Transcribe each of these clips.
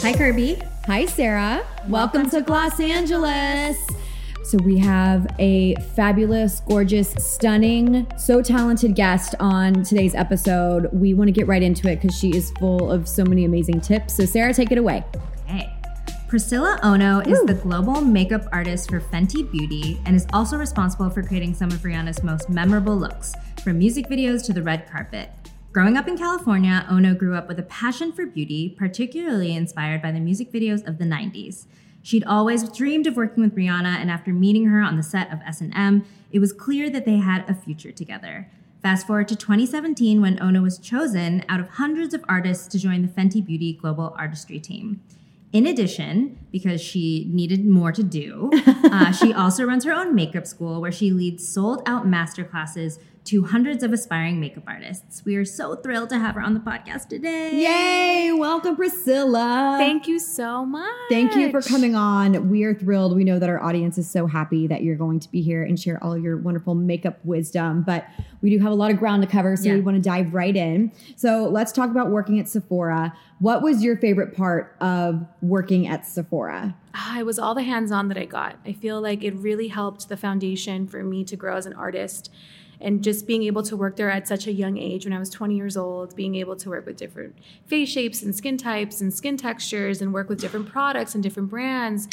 Hi, Kirbie. Hi, Sarah. Welcome, to Gloss Angeles. So, we have a fabulous, gorgeous, stunning, so talented guest on today's episode. We want to get right into it because she is full of so many amazing tips. So, Sarah, take it away. Hey. Priscilla Ono is the global makeup artist for Fenty Beauty and is also responsible for creating some of Rihanna's most memorable looks, from music videos to the red carpet. Growing up in California, Ono grew up with a passion for beauty, particularly inspired by the music videos of the 90s. She'd always dreamed of working with Rihanna, and after meeting her on the set of S&M, it was clear that they had a future together. Fast forward to 2017 when Ono was chosen out of hundreds of artists to join the Fenty Beauty Global Artistry team. In addition, because she needed more to do, uh, she also runs her own makeup school where she leads sold out masterclasses to hundreds of aspiring makeup artists. We are so thrilled to have her on the podcast today. Yay! Welcome, Priscilla. Thank you so much. Thank you for coming on. We are thrilled. We know that our audience is so happy that you're going to be here and share all your wonderful makeup wisdom. But we do have a lot of ground to cover, so Yeah. we want to dive right in. So let's talk about working at Sephora. What was your favorite part of working at Sephora? Ah, it was all the hands on that I got. I feel like it really helped the foundation for me to grow as an artist. And just being able to work there at such a young age, when I was 20 years old, being able to work with different face shapes and skin types and skin textures and work with different products and different brands,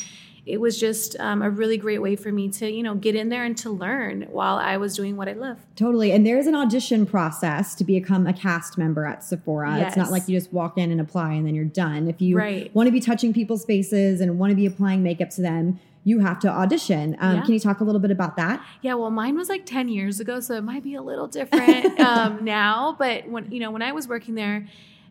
it was just um, a really great way for me to, you know, get in there and to learn while I was doing what I love. Totally. And there's an audition process to become a cast member at Sephora. Yes. It's not like you just walk in and apply and then you're done. If you Right. want to be touching people's faces and want to be applying makeup to them, you have to audition. Um, Yeah. Can you talk a little bit about that? Yeah, well, mine was like 10 years ago, so it might be a little different um, now. But when you know, when I was working there,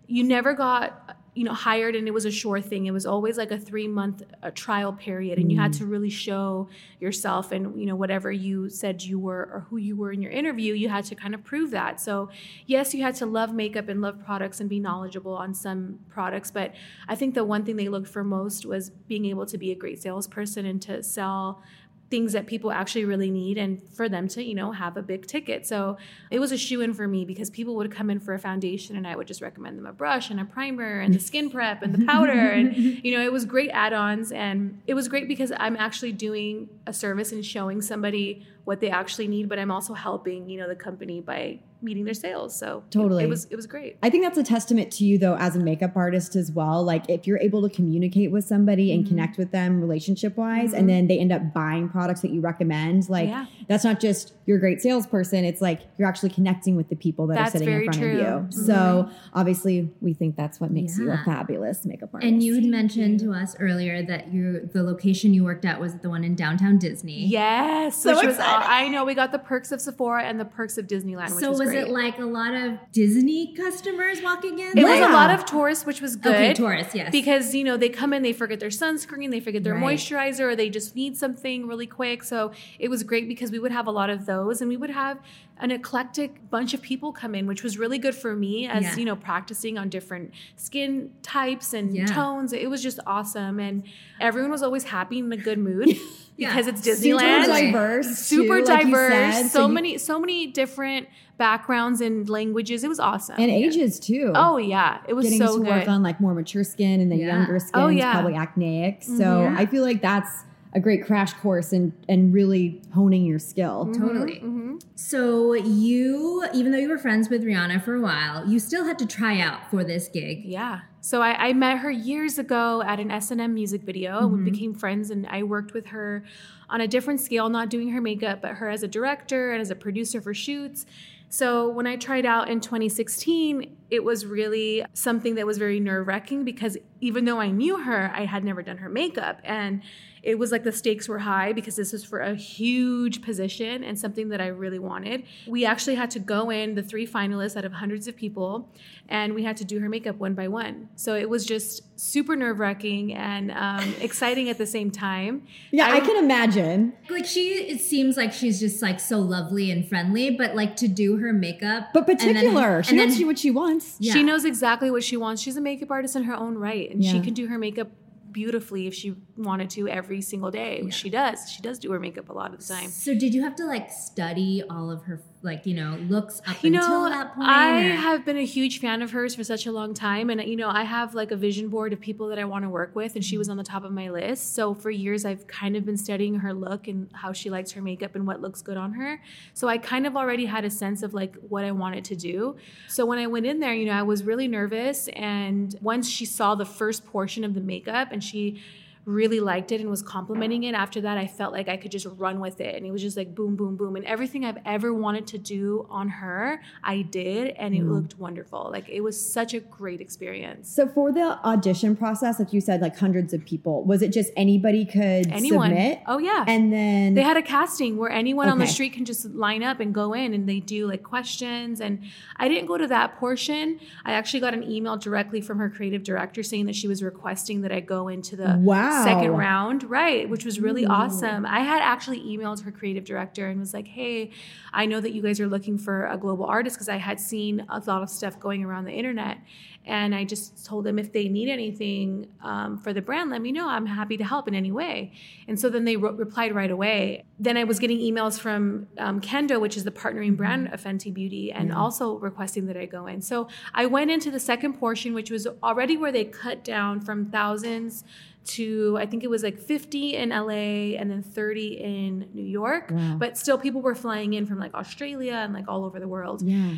you never got you know hired, and it was a sure thing. It was always like a three month uh, trial period, and you had to really show yourself and you know whatever you said you were or who you were in your interview. You had to kind of prove that. So yes, you had to love makeup and love products and be knowledgeable on some products, but I think the one thing they looked for most was being able to be a great salesperson and to sell things that people actually really need and for them to you know have a big ticket. So it was a shoe in for me because people would come in for a foundation and i would just recommend them a brush and a primer and the skin prep and the powder and you know it was great add-ons. And it was great because i'm actually doing a service and showing somebody what they actually need but i'm also helping you know the company by meeting their sales so Totally. it, was it was great I think that's a testament to you, though, as a makeup artist as well. Like, if you're able to communicate with somebody and Mhm. connect with them relationship wise, Mhm. and then they end up buying products that you recommend, like, Yeah. that's not just you're a great salesperson. It's like you're actually connecting with the people that That's are sitting in front true. of you. Mhm. So, obviously, we think that's what makes you a fabulous makeup artist. And you had mentioned to us earlier that you the location you worked at was the one in downtown Disney. yes So which was exciting. I know we got the perks of sephora and the perks of disneyland which So was, was it like a lot of Disney customers walking in? It was a lot of tourists, which was good. Okay, tourists, yes. Because, you know, they come in, they forget their sunscreen, they forget their Right. moisturizer, or they just need something really quick. So it was great because we would have a lot of those and we would have an eclectic bunch of people come in, which was really good for me as, Yeah. you know, practicing on different skin types and Yeah. tones. It was just awesome. And everyone was always happy and in a good mood Yeah. because it's super Disneyland diverse, super too, like you diverse said. so you- many so many different backgrounds and languages it was awesome and ages too. oh yeah it was getting so to good work on like more mature skin and the Yeah. younger skin Oh, is yeah. probably acneic. So Mhm. I feel like that's a great crash course and and really honing your skill. Totally. Mhm. So you, even though you were friends with Rihanna for a while, you still had to try out for this gig. Yeah. So I, I met her years ago at an S&M music video and Mhm. we became friends and I worked with her on a different scale, not doing her makeup, but her as a director and as a producer for shoots. So when I tried out in 2016, it was really something that was very nerve wracking because even though I knew her, I had never done her makeup. And it was like the stakes were high because this was for a huge position and something that I really wanted. We actually had to go in, the three finalists out of hundreds of people, and we had to do her makeup one by one. So it was just super nerve wracking and um, exciting at the same time. Yeah, I, I- can imagine. Like she, it seems like she's just like so lovely and friendly, but like to do her makeup, But and then- particular. she and knows then- what she wants. Yeah. She knows exactly what she wants. She's a makeup artist in her own right, and she can do her makeup beautifully if she wanted to every single day. which She does. She does do her makeup a lot of the time. So did you have to like study all of her like you know looks up You until know, that point? I or- have been a huge fan of hers for such a long time. And, you know, I have like a vision board of people that I want to work with, and she was mm-hmm. on the top of my list. So for years, I've kind of been studying her look and how she likes her makeup and what looks good on her. So I kind of already had a sense of like what I wanted to do. So when I went in there, you know, I was really nervous. And once she saw the first portion of the makeup and she, really liked it and was complimenting it. After that, I felt like I could just run with it. And it was just like boom, boom, boom. And everything I've ever wanted to do on her, I did. And it mm-hmm. looked wonderful. Like it was such a great experience. So for the audition process, like you said, like hundreds of people, was it just anybody could Anyone. submit? Oh, yeah. And then They had a casting where anyone on the street can just line up and go in and they do like questions. And I didn't go to that portion. I actually got an email directly from her creative director saying that she was requesting that I go into the Wow. Second round, right? Which was really awesome. I had actually emailed her creative director and was like, hey, I know that you guys are looking for a global artist because I had seen a lot of stuff going around the internet. And I just told them if they need anything um, for the brand, let me know. I'm happy to help in any way. And so then they wrote, replied right away. Then I was getting emails from um, Kendo, which is the partnering brand of Fenty Beauty, and also requesting that I go in. So I went into the second portion, which was already where they cut down from thousands to I think it was like 50 in LA and then 30 in New York. But still, people were flying in from like Australia and like all over the world yeah.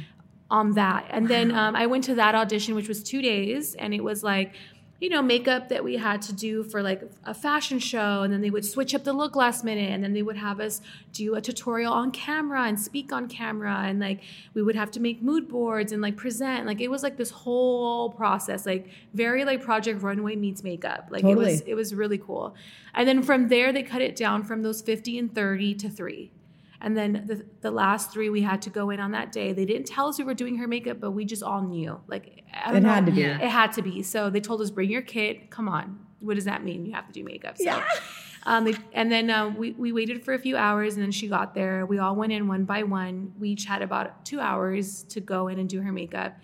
on that. And then um, I went to that audition, which was two days, and it was like, you know, makeup that we had to do for like a fashion show. And then they would switch up the look last minute. And then they would have us do a tutorial on camera and speak on camera. And like we would have to make mood boards and like present. Like it was like this whole process, like very like Project Runway meets makeup. Like it was, it was really cool. And then from there, they cut it down from those 50 and 30 to three. And then the, the last three we had to go in on that day. They didn't tell us we were doing her makeup, but we just all knew. Like I It know. had to be. Yeah. It had to be. So they told us, bring your kit. Come on. What does that mean? You have to do makeup. So, um, they, and then uh, we, we waited for a few hours and then she got there. We all went in one by one. We each had about two hours to go in and do her makeup.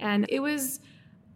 And it was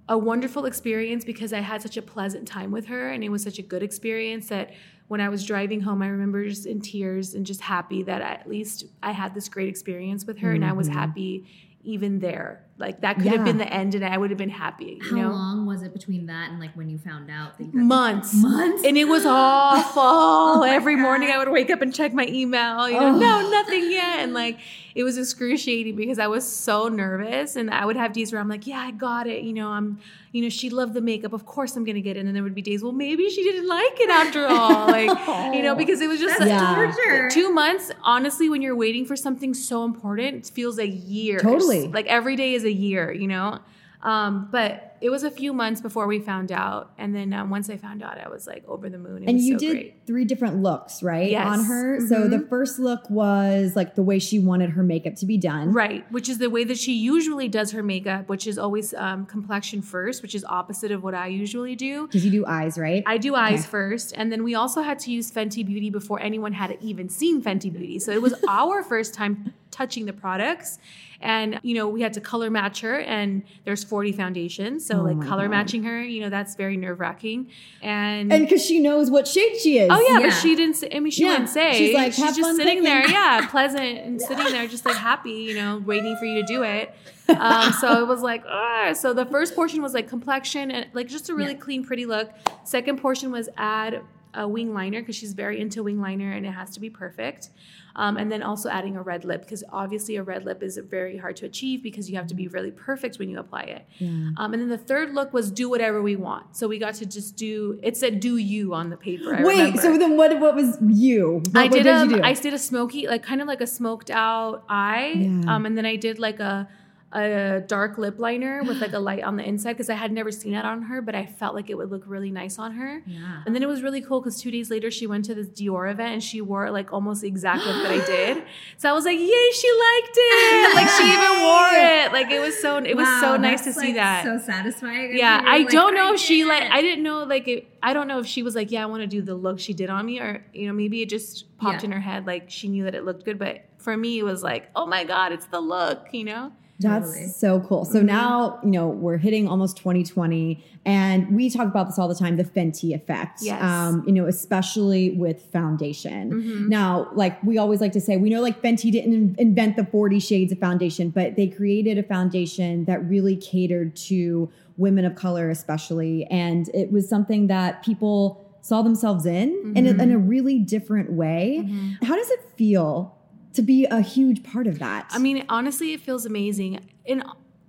a wonderful experience because I had such a pleasant time with her and it was such a good experience that when I was driving home, I remember just in tears and just happy that at least I had this great experience with her and I was happy even there. Like that could have been the end and I would have been happy, you How know? long was it between that and like when you found out that Months. Months? And it was awful. Oh Every God. morning I would wake up and check my email, you know, no, nothing yet. And like it was excruciating because I was so nervous. And I would have days where I'm like, yeah, I got it. You know, I'm, you know, she loved the makeup. Of course I'm gonna get it. And then there would be days, well, maybe she didn't like it after all. Like, oh, you know, because it was just That's such- Yeah. torture. two months, honestly, when you're waiting for something so important, it feels a year. Totally. Like every day is a year, you know? Um, but it was a few months before we found out. And then um, once I found out, I was like over the moon. It And you so did great. three different looks, right? Yes. On her. So Mhm. the first look was like the way she wanted her makeup to be done. Right, which is the way that she usually does her makeup, which is always um, complexion first, which is opposite of what I usually do. Because you do eyes, right? I do eyes first, and then we also had to use Fenty Beauty before anyone had even seen Fenty Beauty. So it was our first time touching the products. And you know, we had to color match her, and there's 40 foundations, so Oh like color God. matching her, you know, that's very nerve wracking. And, and because she knows what shade she is. oh yeah, Yeah. but she didn't. Say, I mean, she Yeah. wouldn't say. She's like, "Have just fun sitting picking." there, yeah, pleasant and sitting there, just like happy, you know, waiting for you to do it. Um, so it was like, ah. So the first portion was like complexion and like just a really clean, pretty look. Second portion was add a wing liner because she's very into wing liner and it has to be perfect. Um, and then also adding a red lip because obviously a red lip is very hard to achieve because you have to be really perfect when you apply it. Um, and then the third look was do whatever we want. So we got to just do. It said "do you" on the paper. I Wait, remember. so then what what was you? What, I what did did a you do? I did a smoky like kind of like a smoked out eye, Yeah. um, and then I did like a a dark lip liner with like a light on the inside because I had never seen that on her, but I felt like it would look really nice on her. Yeah. And then it was really cool because two days later she went to this Dior event and she wore like almost the exact look that I did. So I was like, yay, she liked it. Like she even wore it. Like it was so it was so nice to that's, see that. So satisfying. yeah, I like, don't know if she like. I didn't know like it, I don't know if she was like, yeah, I want to do the look she did on me or you know, maybe it just popped Yeah. in her head like she knew that it looked good, but for me it was like, oh my god, it's the look, you know? That's Totally. so cool. So now, you know, we're hitting almost 2020 and we talk about this all the time, the Fenty effect. Yes. Um, you know, especially with foundation. Mhm. Now, like we always like to say, we know like Fenty didn't in- invent the 40 shades of foundation, but they created a foundation that really catered to women of color, especially. And it was something that people saw themselves in in, a, in a really different way. How does it feel to be a huge part of that? I mean, honestly, it feels amazing. And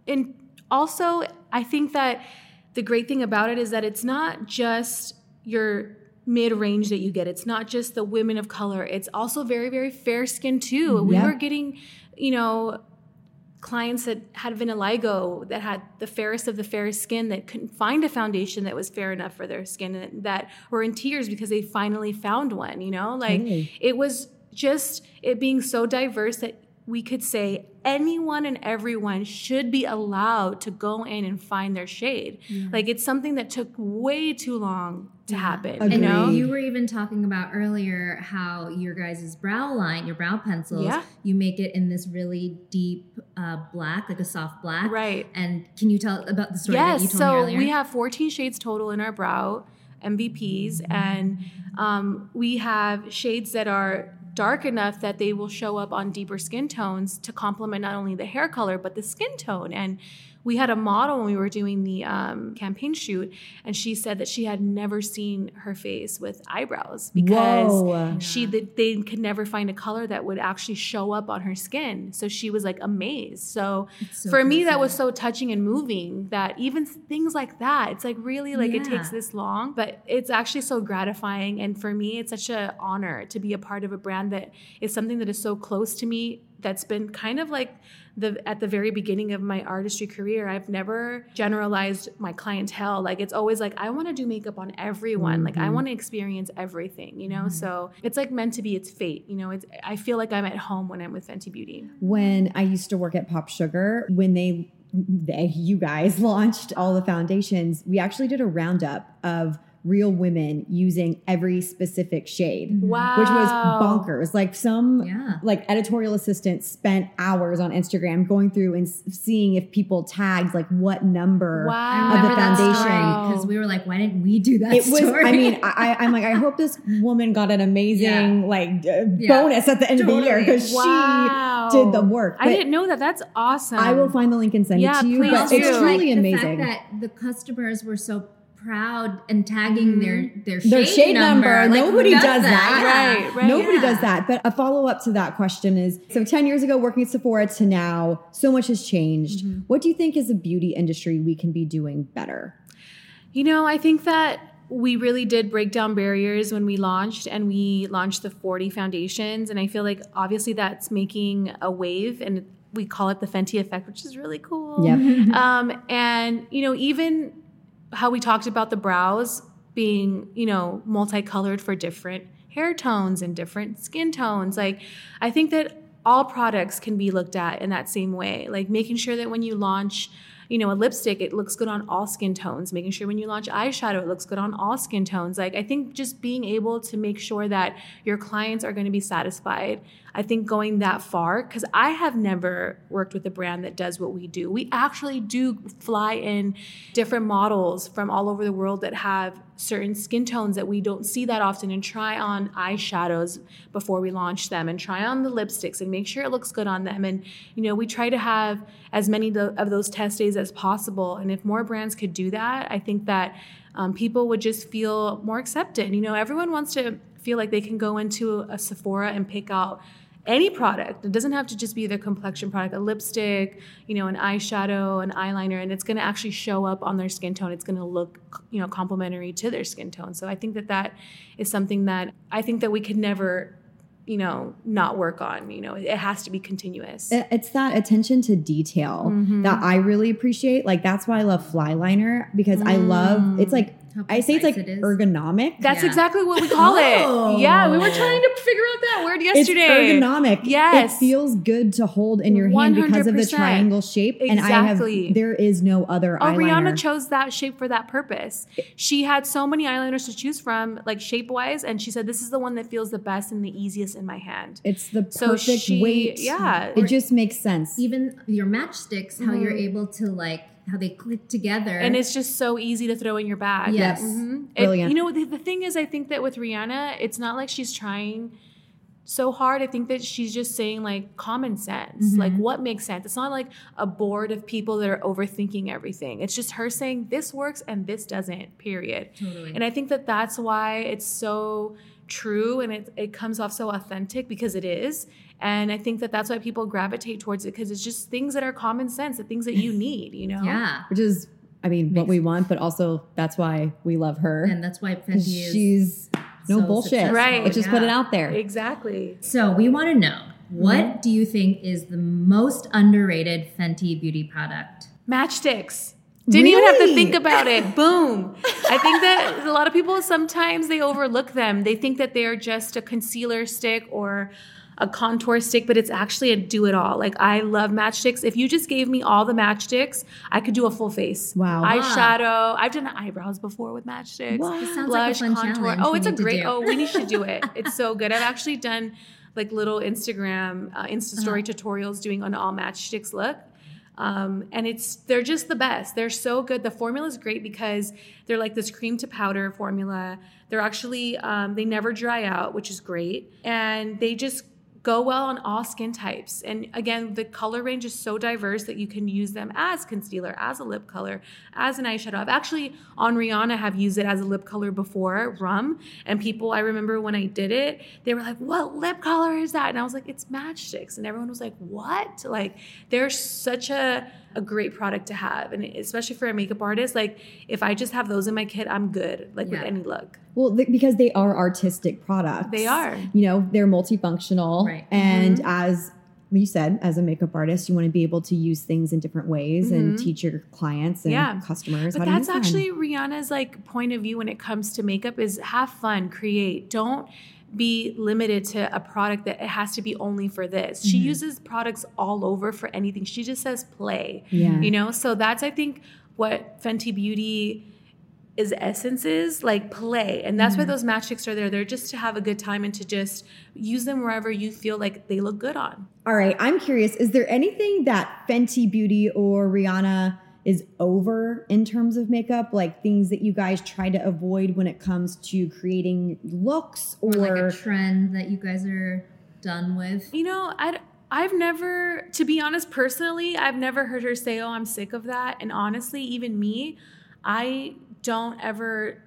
and also, I think that the great thing about it is that it's not just your mid range that you get. It's not just the women of color. It's also very very fair skin too. We were getting, you know, clients that had vitiligo that had the fairest of the fairest skin that couldn't find a foundation that was fair enough for their skin and that were in tears because they finally found one, you know? Like it was just it being so diverse that we could say anyone and everyone should be allowed to go in and find their shade. Like it's something that took way too long to happen, Agreed. you know? You were even talking about earlier how your guys' brow line, your brow pencils, Yeah. you make it in this really deep uh, black, like a soft black. Right. And can you tell about the story that you Yes, told me so we have 14 shades total in our brow MVPs, and um, we have shades that are dark enough that they will show up on deeper skin tones to complement not only the hair color but the skin tone. And we had a model when we were doing the um, campaign shoot, and she said that she had never seen her face with eyebrows because Whoa. she they, they could never find a color that would actually show up on her skin. So she was like amazed. So, so for me, that was so touching and moving that even things like that, it's like really like it takes this long, but it's actually so gratifying. And for me, it's such an honor to be a part of a brand that is something that is so close to me. That's been kind of like the at the very beginning of my artistry career. I've never generalized my clientele. Like it's always like I want to do makeup on everyone. Like I Mm-hmm. want to experience everything. You know, so it's like meant to be. It's fate. You know, it's I feel like I'm at home when I'm with Fenty Beauty. when I used to work at Pop Sugar, when they, they you guys launched all the foundations, we actually did a roundup of real women using every specific shade, Wow, which was bonkers. Like some Yeah. like editorial assistants spent hours on Instagram going through and seeing if people tagged like what number Wow. Of the foundation. because we were like, why didn't we do that It was. I mean, I, I'm like, I hope this woman got an amazing Yeah. like uh, Yeah. bonus at the end of the year because Wow. she did the work. I didn't know that. That's awesome. I will find the link and send Yeah, it to you. please But do. it's truly like amazing. The fact that the customers were so proud and tagging their their shade, Their shade number. Like, Nobody does, that. that? Right, right. Nobody Yeah. does that. But a follow up to that question is so 10 years ago, working at Sephora to now, so much has changed. Mm-hmm. What do you think is a beauty industry we can be doing better? You know, I think that we really did break down barriers when we launched and we launched the 40 foundations. And I feel like obviously that's making a wave and we call it the Fenty effect, which is really cool. Yep. Um, and, you know, even how we talked about the brows being, you know, multicolored for different hair tones and different skin tones. Like, I think that all products can be looked at in that same way. Like, making sure that when you launch, you know, a lipstick, it looks good on all skin tones. Making sure when you launch eyeshadow, it looks good on all skin tones. Like, I think just being able to make sure that your clients are going to be satisfied. I think going that far, because I have never worked with a brand that does what we do. We actually do fly in different models from all over the world that have certain skin tones that we don't see that often and try on eyeshadows before we launch them and try on the lipsticks and make sure it looks good on them. And, you know, we try to have as many of those test days as possible. And if more brands could do that, I think that um, people would just feel more accepted. You know, everyone wants to feel like they can go into a Sephora and pick out any product. It doesn't have to just be their complexion product, a lipstick, you know, an eyeshadow, an eyeliner, and it's going to actually show up on their skin tone. It's going to look, you know, complementary to their skin tone. So I think that that is something that I think that we could never you know, not work on. You know, it has to be continuous. It's that attention to detail Mm-hmm. that I really appreciate. Like that's why I love fly liner because I love it's like I say it's like precise it is. ergonomic. That's Yeah. exactly what we call Oh. it. Yeah, we were trying to figure out that word yesterday. it's yesterday. ergonomic. Yes. It feels good to hold in your hand because of the triangle shape. And I Exactly. have there is no other Oh, eyeliner. Rihanna chose that shape for that purpose. She had so many eyeliners to choose from, like shape wise, and she said, This is the one that feels the best and the easiest in my hand. it's the So perfect she- weight. yeah. It just makes sense. Even your matchsticks, how mm-hmm. you're able to like how they click together. And it's just so easy to throw in your bag. Yes. Mhm. It- Brilliant. you know, the, the thing is, I think that with Rihanna, it's not like she's trying so hard. I think that she's just saying like common sense, like what makes sense. It's not like a board of people that are overthinking everything. It's just her saying this works and this doesn't, period. Totally. And I think that that's why it's so true and it, it comes off so authentic because it is. And I think that that's why people gravitate towards it because it's just things that are common sense, the things that you need, you know? yeah. which is I mean what we want, but also that's why we love her. And that's why Fenty is She's no so bullshit. successful. Right. Let's just put it out there. Exactly. So we want to know what Mm-hmm. do you think is the most underrated Fenty beauty product? Matchsticks. Didn't even have to think about it. Boom. I think that a lot of people sometimes they overlook them. They think that they're just a concealer stick or a contour stick, but it's actually a do it all. Like I love matchsticks. If you just gave me all the matchsticks, I could do a full face. Wow. Eyeshadow. I've done eyebrows before with matchsticks. Wow. Sounds like a fun challenge Oh, it's a great. Oh, we need to do it. It's so good. I've actually done like little Instagram, uh, Insta story Uh-huh. tutorials doing an all matchsticks look. Um, and it's they're just the best. They're so good. The formula is great because they're like this cream to powder formula. They're actually um, they never dry out, which is great, and they just go well on all skin types. And again, the color range is so diverse that you can use them as concealer, as a lip color, as an eyeshadow. I've actually on Rihanna have used it as a lip color before, rum. And people, I remember when I did it, they were like, "What lip color is that?" And I was like, "It's matchsticks." And everyone was like, "What?" Like they're such a a great product to have, and especially for a makeup artist. Like if I just have those in my kit, I'm good. Like with any look. Well, th- because they are artistic products. They are. You know, they're multifunctional. Right. And Mm-hmm. as you said, as a makeup artist, you want to be able to use things in different ways and teach your clients and Mm-hmm. Yeah. customers But how that's to use actually them. Rihanna's like point of view when it comes to makeup is have fun, create. Don't be limited to a product that it has to be only for this. She mm-hmm. uses products all over for anything. She just says play. Yeah. You know, so that's I think what Fenty Beauty is essence is like play and that's why mm-hmm. those matchsticks are there they're just to have a good time and to just use them wherever you feel like they look good on All right. I'm curious. Is there anything that Fenty Beauty or Rihanna is over in terms of makeup? Like things that you guys try to avoid when it comes to creating looks or, Or like a trend that you guys are done with? You know, I I've never, to be honest, personally, I've never heard her say, "Oh, I'm sick of that." And honestly, even me, I don't ever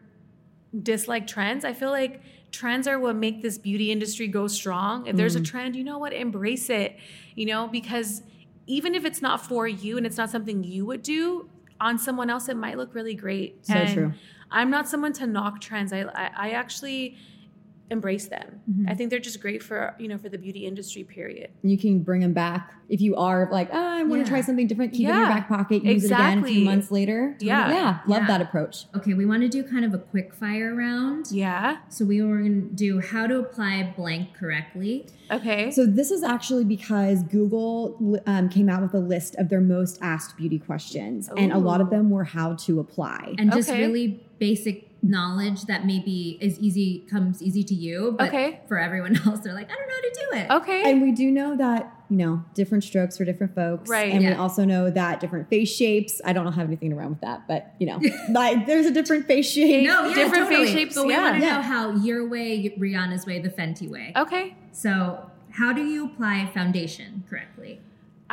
dislike trends. I feel like trends are what make this beauty industry go strong. If there's a mm. trend, you know what, embrace it. You know, because even if it's not for you and it's not something you would do on someone else, it might look really great. So and true. I'm not someone to knock trends. I I, I actually embrace them. I think they're just great for you know for the beauty industry. Period. you can bring them back if you are like, oh, I want Yeah. to try something different. Keep it in your back pocket. Use it again a few months later. Yeah. yeah, love Yeah. that approach. Okay, we want to do kind of a quick fire round. Yeah. So we were going to do how to apply blank correctly. Okay. So this is actually because Google um, came out with a list of their most asked beauty questions, and a lot of them were how to apply. and just really basic knowledge that maybe is easy comes easy to you but Okay. for everyone else they're like i don't know how to do it okay. And we do know that, you know, different strokes for different folks. Right. And we also know that different face shapes, I don't have anything to run with that, but, you know, like there's a different face shape. no yeah, Different face shapes, but we yeah. want to Yeah. know how your way rihanna's way the fenty way okay. so how do you apply foundation correctly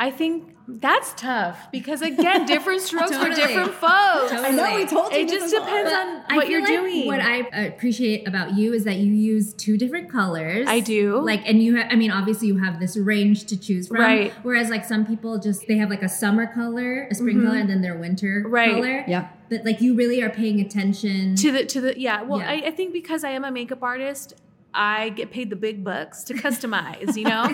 I think that's tough because again, different strokes for different folks. Totally. I know we told you. It this just was all- depends But on I what you're like doing. What I appreciate about you is that you use two different colors. I do. Like, and you, ha- I mean, obviously you have this range to choose from. Right. Whereas, like some people just they have like a summer color, a spring color, and then their winter Mm-hmm. Right. color. Yep. But like you really are paying attention to the to the yeah. Well, Yeah. I, I think because I am a makeup artist, I get paid the big bucks to customize, you know?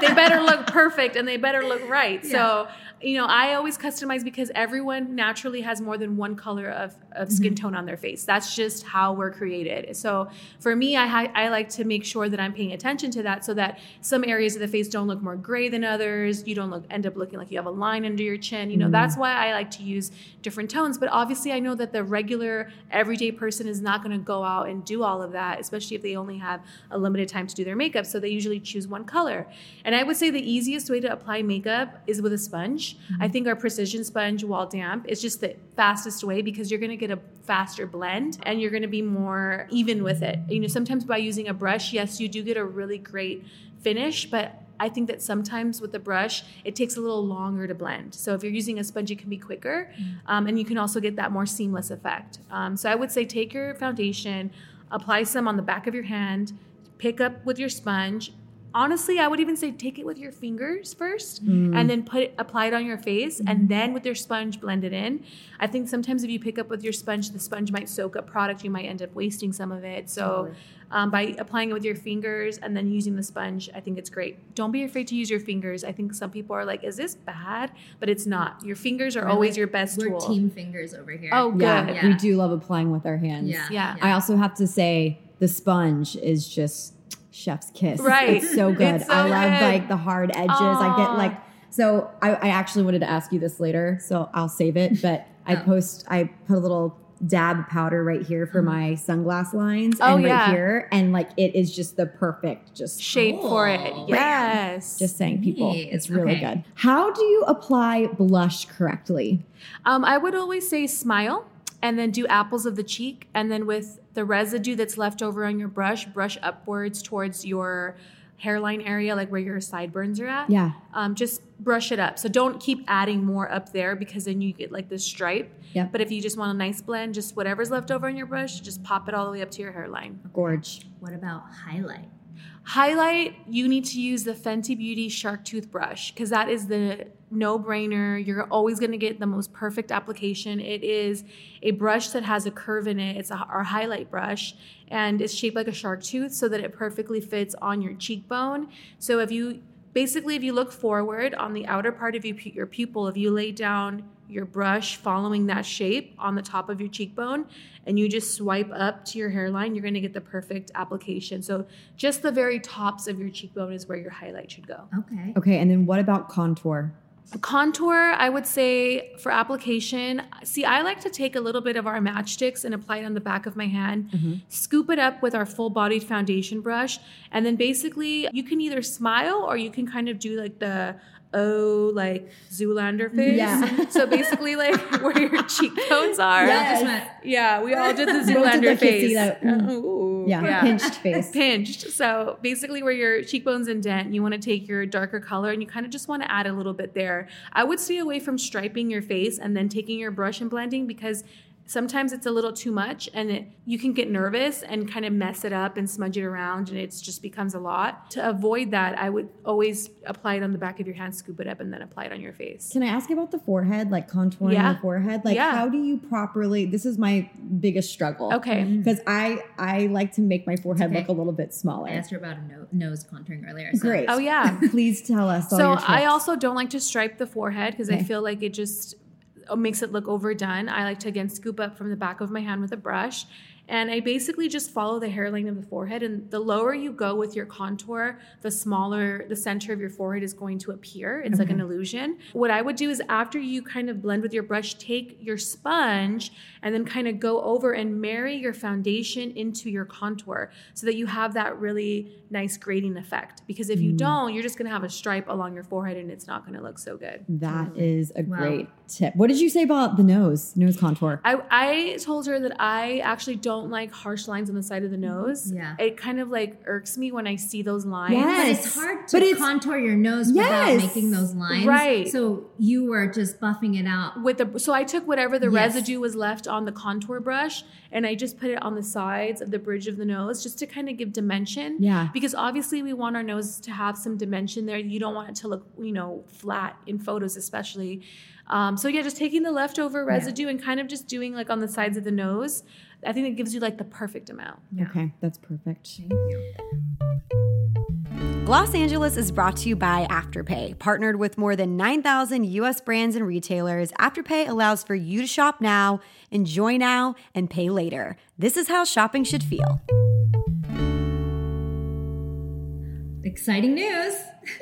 they better look perfect and they better look right. So, you know, I always customize because everyone naturally has more than one color of, of skin mm-hmm. tone on their face. That's just how we're created. So for me, I, ha- I like to make sure that I'm paying attention to that so that some areas of the face don't look more gray than others. You don't look end up looking like you have a line under your chin. You know, mm-hmm. that's why I like to use different tones. But obviously, I know that the regular everyday person is not going to go out and do all of that, especially if they only have a limited time to do their makeup. So they usually choose one color. And I would say the easiest way to apply makeup is with a sponge. I think our precision sponge, while damp, is just the fastest way because you're going to get a faster blend and you're going to be more even with it. You know, sometimes by using a brush, yes, you do get a really great finish, but I think that sometimes with the brush, it takes a little longer to blend. So if you're using a sponge, it can be quicker, um, and you can also get that more seamless effect. Um, so I would say take your foundation, apply some on the back of your hand, pick up with your sponge. Honestly, I would even say take it with your fingers first, and then put it, apply it on your face, and then with your sponge blend it in. I think sometimes if you pick up with your sponge, the sponge might soak up product. You might end up wasting some of it. So um, by applying it with your fingers and then using the sponge, I think it's great. Don't be afraid to use your fingers. I think some people are like, "Is this bad?" But it's not. Your fingers are always your best We're tool. team fingers over here. Oh, good. Yeah, Yeah. we do love applying with our hands. yeah. Yeah. I also have to say the sponge is just chef's kiss. Right. It's so good. It's so I love good. like the hard edges. I get like so I, I actually wanted to ask you this later, so I'll save it. But I Oh. post I put a little dab powder right here for my sunglass lines Oh, and right yeah. here. And like it is just the perfect just Shape for it. Oh. Yes. just saying people. Nice. It's really Okay. good. How do you apply blush correctly? Um, I would always say smile and then do apples of the cheek. And then with the residue that's left over on your brush, brush upwards towards your hairline area, like where your sideburns are at. Yeah. Um, just brush it up. So don't keep adding more up there because then you get like this stripe. Yep. But if you just want a nice blend, just whatever's left over on your brush, just pop it all the way up to your hairline. Gorge. What about highlight? Highlight, you need to use the Fenty Beauty Shark Tooth brush because that is the no brainer. You're always going to get the most perfect application. It is a brush that has a curve in it. It's a, our highlight brush and it's shaped like a shark tooth so that it perfectly fits on your cheekbone. So if you basically, if you look forward on the outer part of your, your pupil, if you lay down your brush following that shape on the top of your cheekbone and you just swipe up to your hairline, you're going to get the perfect application. So just the very tops of your cheekbone is where your highlight should go. Okay. Okay, and then what about contour? Contour, I would say for application, see, I like to take a little bit of our matchsticks and apply it on the back of my hand, mm-hmm. scoop it up with our full bodied foundation brush, and then basically you can either smile or you can kind of do like the oh, like Zoolander face. Yeah. So basically, like where your cheekbones are. Yes. Yeah, we all did the Both did Zoolander the face. that- mm. Ooh, Yeah, pinched face. pinched. So basically, where your cheekbones indent, you want to take your darker color and you kind of just want to add a little bit there. I would stay away from striping your face and then taking your brush and blending because sometimes it's a little too much and it, you can get nervous and kind of mess it up and smudge it around and it just becomes a lot. To avoid that, I would always apply it on the back of your hand, scoop it up, and then apply it on your face. Can I ask about the forehead, like contouring Yeah. the forehead? Like, Yeah. how do you properly? This is my biggest struggle. Okay. Mm-hmm. because I I like to make my forehead Okay. look a little bit smaller. I asked her about a no- nose contouring earlier. So. Great. Oh, yeah. Please tell us. All So your I also don't like to stripe the forehead because I feel like it just makes it look overdone. I like to again scoop up from the back of my hand with a brush. And I basically just follow the hairline of the forehead. And the lower you go with your contour, the smaller the center of your forehead is going to appear. It's like an illusion. What I would do is after you kind of blend with your brush, take your sponge and then kind of go over and marry your foundation into your contour so that you have that really nice grading effect. Because if you mm. don't, you're just going to have a stripe along your forehead and it's not going to look so good. That is a Wow. great tip. What did you say about the nose? Nose contour. I, I told her that I actually don't like harsh lines on the side of the nose. Yeah. It kind of like irks me when I see those lines. Yes. But it's hard to But it's- contour your nose Yes. without making those lines. Right. So you were just buffing it out. With the so I took whatever the Yes. residue was left on the contour brush and I just put it on the sides of the bridge of the nose just to kind of give dimension. Yeah. Because obviously we want our nose to have some dimension there. You don't want it to look, you know, flat in photos especially. Um, so yeah, just taking the leftover residue and kind of just doing like on the sides of the nose. I think it gives you like the perfect amount. Okay, that's perfect. Gloss Angeles is brought to you by Afterpay. Partnered with more than 9,000 US brands and retailers, Afterpay allows for you to shop now, enjoy now, and pay later. This is how shopping should feel. Exciting news.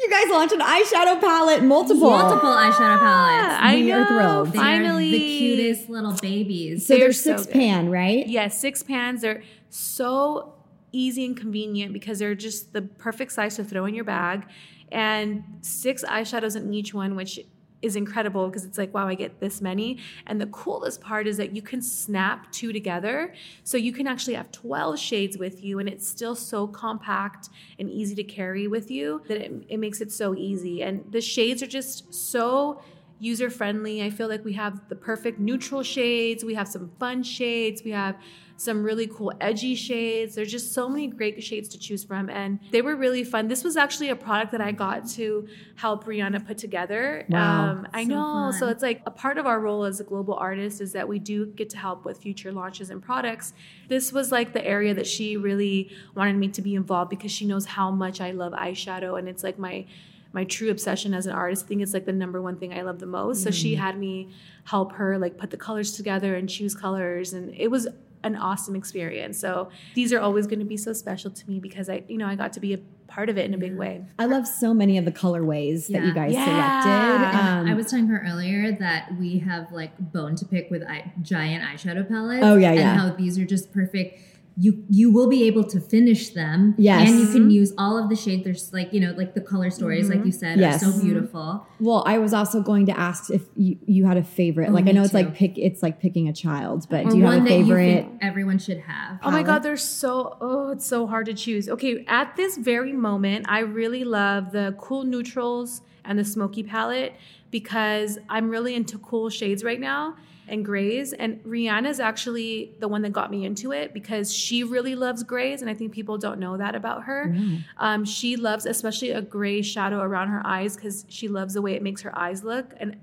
You guys launched an eyeshadow palette, multiple. Multiple eyeshadow ah, palettes. I We are know. thrilled. They are Finally, the cutest little babies. So They're there's so six good. pan, right? Yes, six pans. They're so easy and convenient because they're just the perfect size to throw in your bag. And six eyeshadows in each one, which is incredible because it's like, wow, I get this many. And the coolest part is that you can snap two together. So you can actually have 12 shades with you, and it's still so compact and easy to carry with you that it, it makes it so easy. And the shades are just so user friendly. I feel like we have the perfect neutral shades, we have some fun shades, we have some really cool edgy shades. There's just so many great shades to choose from and they were really fun. This was actually a product that I got to help Rihanna put together. Wow. Um, I So know. So it's like a part of our role as a global artist is that we do get to help with future launches and products. This was like the area that she really wanted me to be involved because she knows how much I love eyeshadow and it's like my my true obsession as an artist. I think it's like the number one thing I love the most. So she had me help her like put the colors together and choose colors and it was an awesome experience. So these are always going to be so special to me because I you know I got to be a part of it in a big way. I love so many of the colorways that you guys Yeah. selected. Um, I was telling her earlier that we have like bone to pick with eye, giant eyeshadow palettes. Oh, yeah, yeah. And how these are just perfect. You you will be able to finish them. Yes. And you can use all of the shades. There's like, you know, like the color stories, like you mm-hmm. said, Yes. are so beautiful. well, I was also going to ask if you, you had a favorite. Oh, like I oh, me know it's like pick it's like picking a child, but Or do you have one a that you favorite? think everyone should have. Oh my god, they're so oh, it's so hard to choose. Okay, at this very moment, I really love the cool neutrals and the smoky palette because I'm really into cool shades right now and grays. And Rihanna's actually the one that got me into it because she really loves grays, and I think people don't know that about her. Um, she loves especially a gray shadow around her eyes because she loves the way it makes her eyes look. And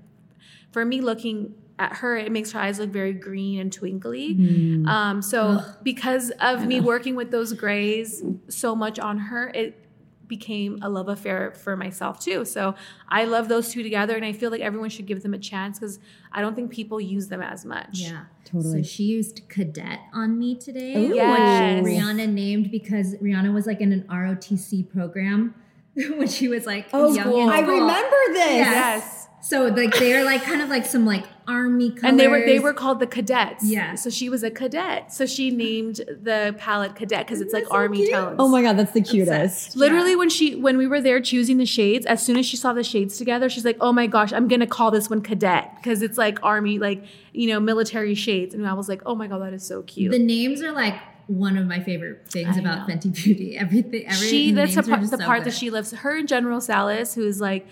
for me, looking at her, it makes her eyes look very green and twinkly. Mm. Um, so because of me working with those grays so much on her, it became a love affair for myself too. So I love those two together, and I feel like everyone should give them a chance because I don't think people use them as much. Yeah. Totally. So she used cadet on me today, Ooh. Yes. which Rihanna named because Rihanna was like in an ROTC program when she was like Oh, young in I remember this. Yes. So like they're like kind of like some like army colors. And they were they were called the cadets. Yeah. So she was a cadet. So she named the palette cadet because it's like so army cute? tones. Oh my god, that's the cutest. Literally, when she when we were there choosing the shades, as soon as she saw the shades together, she's like, "Oh my gosh, I'm gonna call this one cadet because it's like army, like you know, military shades." And I was like, "Oh my god, that is so cute." The names are like one of my favorite things I about know. Fenty Beauty. Everything, every she that's the names are part, the so part that she loves. Her and Jen Rosales, who is like,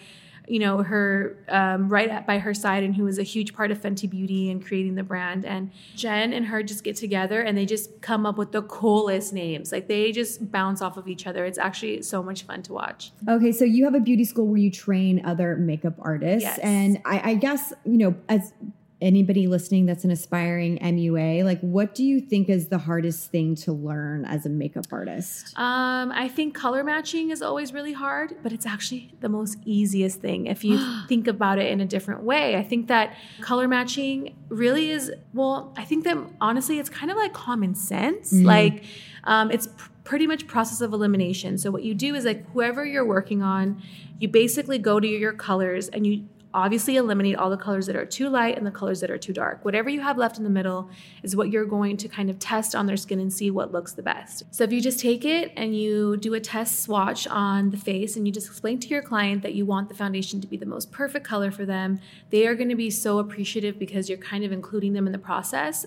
you know, her um, right at, by her side, and who was a huge part of Fenty Beauty and creating the brand. And Jen and her just get together and they just come up with the coolest names. Like they just bounce off of each other. It's actually so much fun to watch. Okay, so you have a beauty school where you train other makeup artists, Yes. and I, I guess you know as anybody listening that's an aspiring MUA, like what do you think is the hardest thing to learn as a makeup artist? Um, I think color matching is always really hard, but it's actually the most easiest thing if you think about it in a different way. I think that color matching really is, well, I think that honestly, it's kind of like common sense. Like, um, it's pr- pretty much process of elimination. So what you do is like whoever you're working on, you basically go to your colors and you obviously eliminate all the colors that are too light and the colors that are too dark. Whatever you have left in the middle is what you're going to kind of test on their skin and see what looks the best. So if you just take it and you do a test swatch on the face and you just explain to your client that you want the foundation to be the most perfect color for them, they are going to be so appreciative because you're kind of including them in the process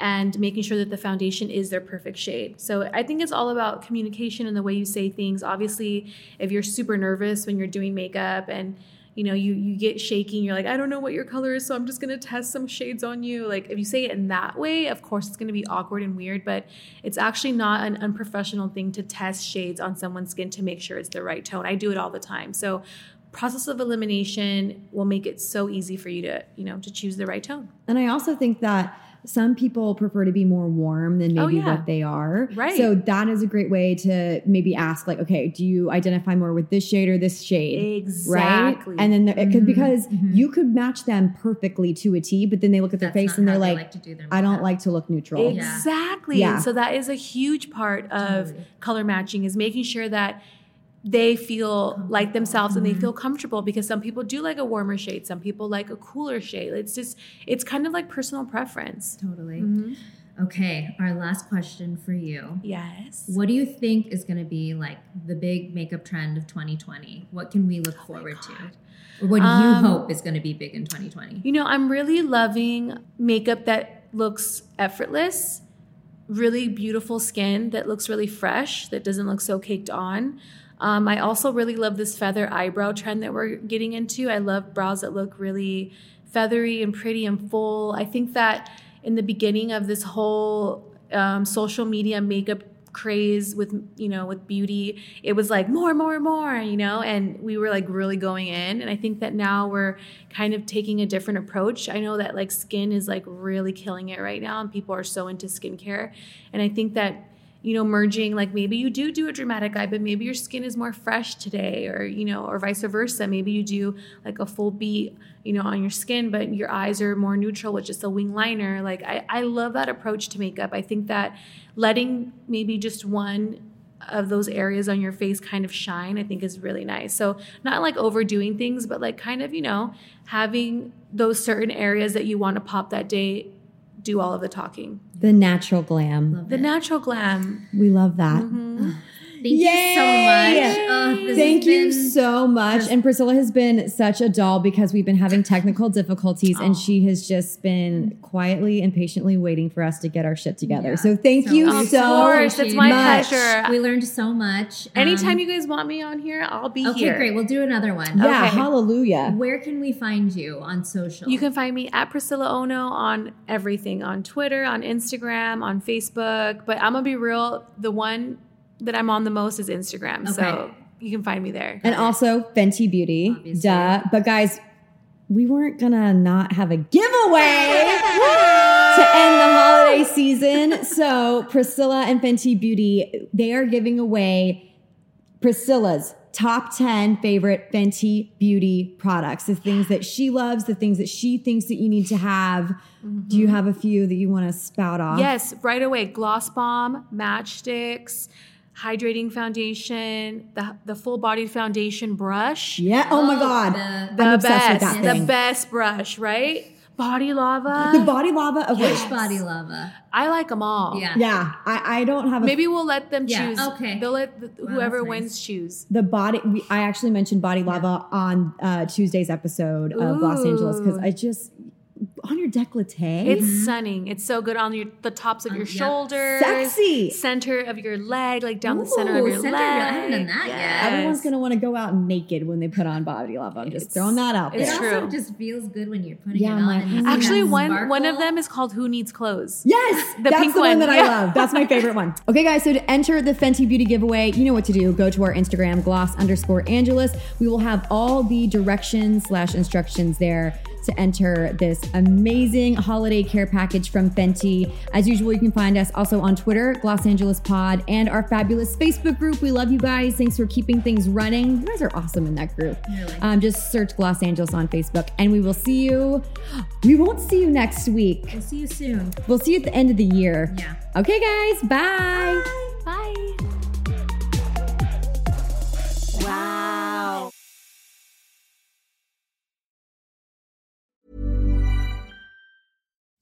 and making sure that the foundation is their perfect shade. So I think it's all about communication and the way you say things. Obviously, if you're super nervous when you're doing makeup and you know you you get shaky and you're like I don't know what your color is so I'm just going to test some shades on you. Like if you say it in that way of course it's going to be awkward and weird but it's actually not an unprofessional thing to test shades on someone's skin to make sure it's the right tone. I do it all the time. So process of elimination will make it so easy for you to, you know, to choose the right tone. And I also think that some people prefer to be more warm than maybe Oh, yeah. what they are. Right. So that is a great way to maybe ask, like, okay, do you identify more with this shade or this shade? Exactly. Right. And then there, it could, because mhm. you could match them perfectly to a T, but then they look at their That's face and they're how they like, like to do I don't like to look neutral. Yeah. Exactly. Yeah. So that is a huge part of Totally. color matching is making sure that they feel like themselves and they feel comfortable because some people do like a warmer shade, some people like a cooler shade. It's just it's kind of like personal preference. Totally. Mm-hmm. Okay, our last question for you. Yes. What do you think is going to be like the big makeup trend of 2020? What can we look forward to? Or what do you Um, hope is going to be big in 2020? You know, I'm really loving makeup that looks effortless, really beautiful skin that looks really fresh, that doesn't look so caked on. Um, I also really love this feather eyebrow trend that we're getting into. I love brows that look really feathery and pretty and full. I think that in the beginning of this whole um, social media makeup craze with you know with beauty it was like more more more you know and we were like really going in and i think that now we're kind of taking a different approach i know that like skin is like really killing it right now and people are so into skincare and i think that you know merging like maybe you do do a dramatic eye but maybe your skin is more fresh today or you know or vice versa. Maybe you do like a full beat you know on your skin but your eyes are more neutral with just a wing liner. Like i, I love that approach to makeup. I think that letting maybe just one of those areas on your face kind of shine i think is really nice. So not like overdoing things but like kind of you know having those certain areas that you want to pop that day do all of the talking The natural glam. The natural glam We love that. Mm-hmm. Thank you so much. Oh, Thank you been- so much. just- and Priscilla has been such a doll because we've been having technical difficulties Oh. and she has just been quietly and patiently waiting for us to get our shit together. Yeah. So thank So you Of so course, it's my much. pleasure. We learned so much. Um, Anytime you guys want me on here, I'll be Okay, here. Okay, great. We'll do another one. Yeah, Okay. hallelujah. Where can we find you on social? You can find me at Priscilla Ono on everything on Twitter, on Instagram, on Facebook. But I'm gonna be real, the one that I'm on the most is Instagram. So you can find me there. And also Fenty Beauty. Obviously. Duh. But guys, we weren't gonna not have a giveaway to end the holiday season. So Priscilla and Fenty Beauty, they are giving away Priscilla's top 10 favorite Fenty Beauty products. The things that she loves, the things that she thinks that you need to have. Do you mm-hmm. have a few that you want to spout off? Yes, right away. Gloss Bomb, Match Stix, Hydrating Foundation, the, the full bodied foundation brush. Yeah. Oh, my Oh, God. the- I'm The obsessed with best, that the thing. best brush, right? Body lava. The body lava. Okay. Which body lava? I like them all. Yeah. Yeah. I, I don't have a Maybe we'll let them Yeah, choose. okay. They'll let the, Wow, whoever nice. wins choose. the body we, i actually mentioned body lava on uh, tuesday's episode of Gloss Angeles because i just on your decollete It's stunning. It's so good on your the tops of Um, your yep. shoulders, Sexy. center of your leg, like down the center of your center of leg. your- I haven't done that yet. everyone's gonna want to go out naked when they put on body lava i'm just It's- throwing that out There. It It's there also true. just feels good when you're putting Yeah, it on. like, and you see Actually, that one one of them is called "Who Needs Clothes." Yes, The that's pink the one, one, that I yeah. love. That's my favorite one. Okay, guys, so to enter the Fenty Beauty giveaway, you know what to do. Go to our Instagram, gloss underscore Angeles. We will have all the directions slash instructions there to enter this amazing holiday care package from Fenty. As usual, you can find us also on Twitter, Gloss Angeles Pod, and our fabulous Facebook group. We love you guys. Thanks for keeping things running. You guys are awesome in that group. Really. Um, just search Gloss Angeles on Facebook, and we will see you. We won't see you next week. We'll see you soon. We'll see you at the end of the year. Yeah. Okay, guys. Bye. Bye. Wow.